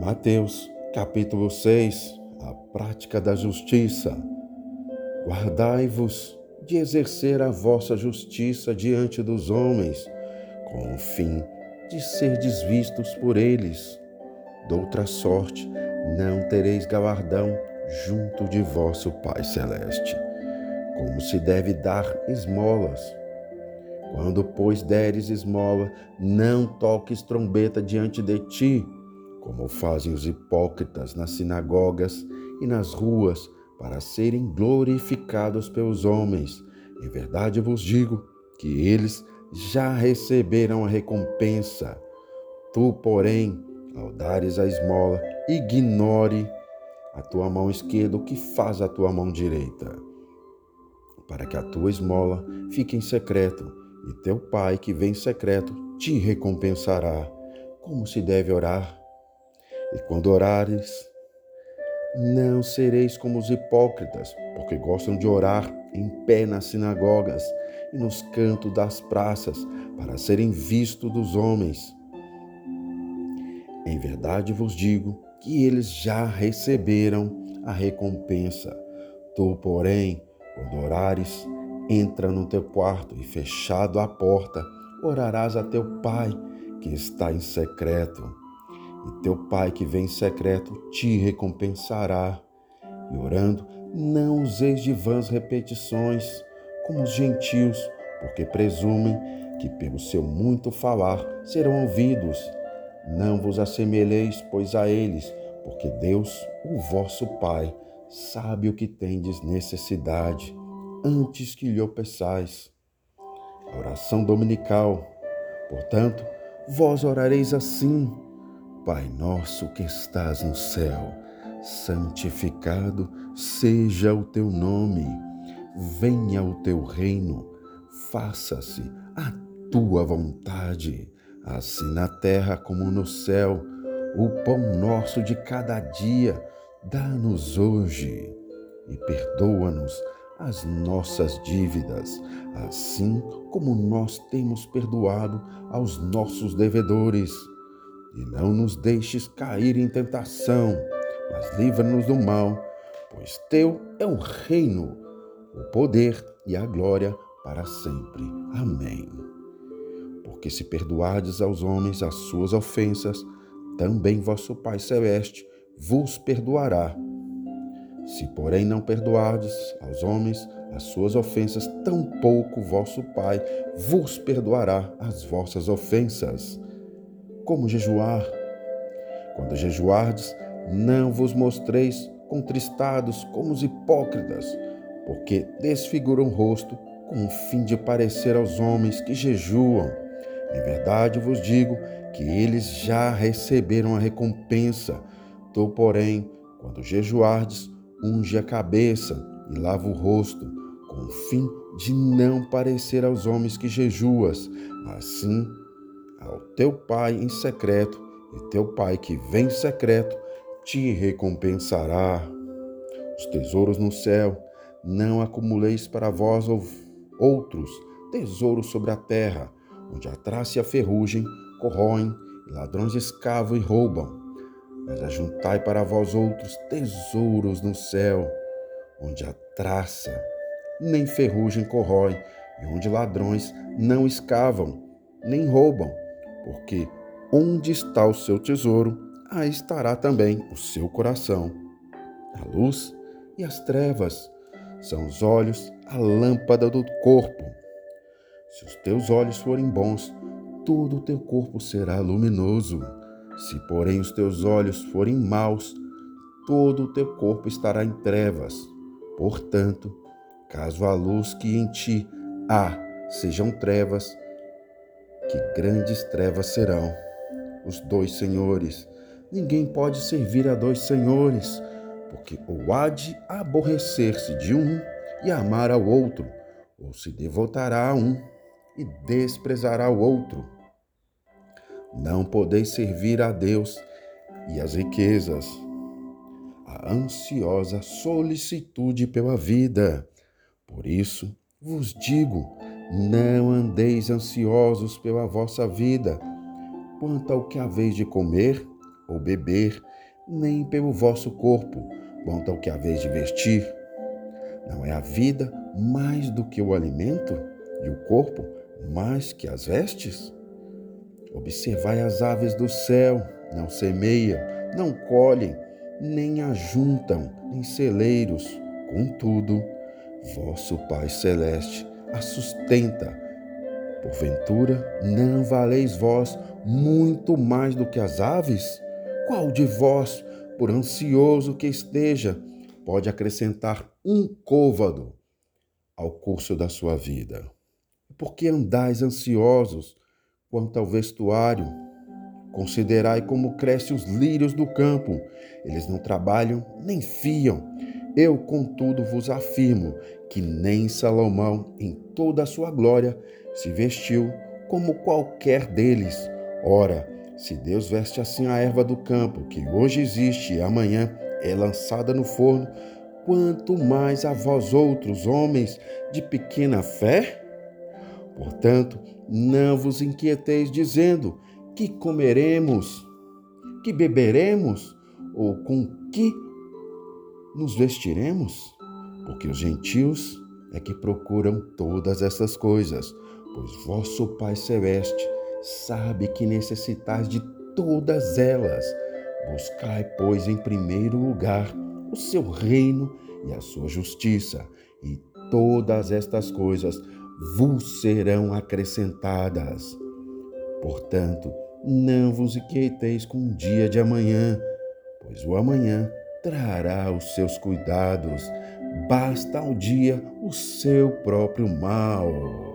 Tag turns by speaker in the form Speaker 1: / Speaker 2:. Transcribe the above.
Speaker 1: Mateus, capítulo 6 A prática da justiça. Guardai-vos de exercer a vossa justiça diante dos homens, com o fim de ser desvistos por eles. Doutra sorte, não tereis galardão junto de vosso Pai Celeste. Como se deve dar esmolas. Quando, pois, deres esmola, não toques trombeta diante de ti, como fazem os hipócritas nas sinagogas e nas ruas, para serem glorificados pelos homens. Em verdade vos digo que eles já receberam a recompensa. Tu, porém, ao dares a esmola, ignore a tua mão esquerda o que faz a tua mão direita, para que a tua esmola fique em secreto, e teu pai que vem em secreto te recompensará. Como se deve orar? E quando orares, não sereis como os hipócritas, porque gostam de orar em pé nas sinagogas e nos cantos das praças, para serem vistos dos homens. Em verdade vos digo que eles já receberam a recompensa. Tu, porém, quando orares, entra no teu quarto e, fechado a porta, orarás a teu pai que está em secreto e teu Pai que vem em secreto te recompensará. E orando, não useis de vãs repetições, como os gentios, porque presumem que pelo seu muito falar serão ouvidos. Não vos assemelheis, pois, a eles, porque Deus, o vosso Pai, sabe o que tendes necessidade, antes que lhe peçais. A oração dominical. Portanto, vós orareis assim. Pai nosso que estás no céu, santificado seja o teu nome. Venha o teu reino, faça-se a tua vontade, assim na terra como no céu. O pão nosso de cada dia, dá-nos hoje e perdoa-nos as nossas dívidas, assim como nós temos perdoado aos nossos devedores e não nos deixes cair em tentação, mas livra-nos do mal, pois teu é o reino, o poder e a glória para sempre. Amém. Porque se perdoardes aos homens as suas ofensas, também vosso Pai Celeste vos perdoará. Se, porém, não perdoardes aos homens as suas ofensas, tampouco vosso Pai vos perdoará as vossas ofensas como jejuar. Quando jejuardes, não vos mostreis contristados como os hipócritas, porque desfiguram o rosto com o fim de parecer aos homens que jejuam. Em verdade vos digo que eles já receberam a recompensa. Tu, porém, quando jejuardes, unge a cabeça e lava o rosto, com o fim de não parecer aos homens que jejuas. Assim ao teu pai em secreto, e teu pai que vem em secreto te recompensará. Os tesouros no céu, não acumuleis para vós outros tesouros sobre a terra, onde a traça e a ferrugem corroem, e ladrões escavam e roubam. Mas ajuntai para vós outros tesouros no céu, onde a traça nem ferrugem corrói, e onde ladrões não escavam, nem roubam porque onde está o seu tesouro, aí estará também o seu coração. A luz e as trevas são os olhos, a lâmpada do corpo. Se os teus olhos forem bons, todo o teu corpo será luminoso. Se, porém, os teus olhos forem maus, todo o teu corpo estará em trevas. Portanto, caso a luz que em ti há sejam trevas, que grandes trevas serão. Os dois senhores. Ninguém pode servir a dois senhores, porque ou há de aborrecer-se de um e amar ao outro, ou se devotará a um e desprezará o outro. Não podeis servir a Deus e as riquezas, a ansiosa solicitude pela vida. Por isso vos digo: não andeis ansiosos pela vossa vida, quanto ao que haveis de comer ou beber, nem pelo vosso corpo, quanto ao que haveis de vestir. Não é a vida mais do que o alimento, e o corpo mais que as vestes? Observai as aves do céu, não semeiam, não colhem, nem ajuntam em celeiros. Contudo, vosso Pai Celeste a sustenta. Porventura, não valeis vós muito mais do que as aves? Qual de vós, por ansioso que esteja, pode acrescentar um côvado ao curso da sua vida? Por que andais ansiosos quanto ao vestuário? Considerai como crescem os lírios do campo. Eles não trabalham nem fiam. Eu, contudo, vos afirmo que nem Salomão, em toda a sua glória, se vestiu como qualquer deles. Ora, se Deus veste assim a erva do campo, que hoje existe e amanhã é lançada no forno, quanto mais a vós outros, homens de pequena fé? Portanto, não vos inquieteis dizendo: que comeremos, que beberemos, ou com que nos vestiremos? Porque os gentios é que procuram todas essas coisas, pois vosso Pai Celeste sabe que necessitais de todas elas. Buscai, pois, em primeiro lugar o seu reino e a sua justiça, e todas estas coisas vos serão acrescentadas. Portanto, não vos inquieteis com o dia de amanhã, pois o amanhã trará os seus cuidados. Basta ao dia o seu próprio mal.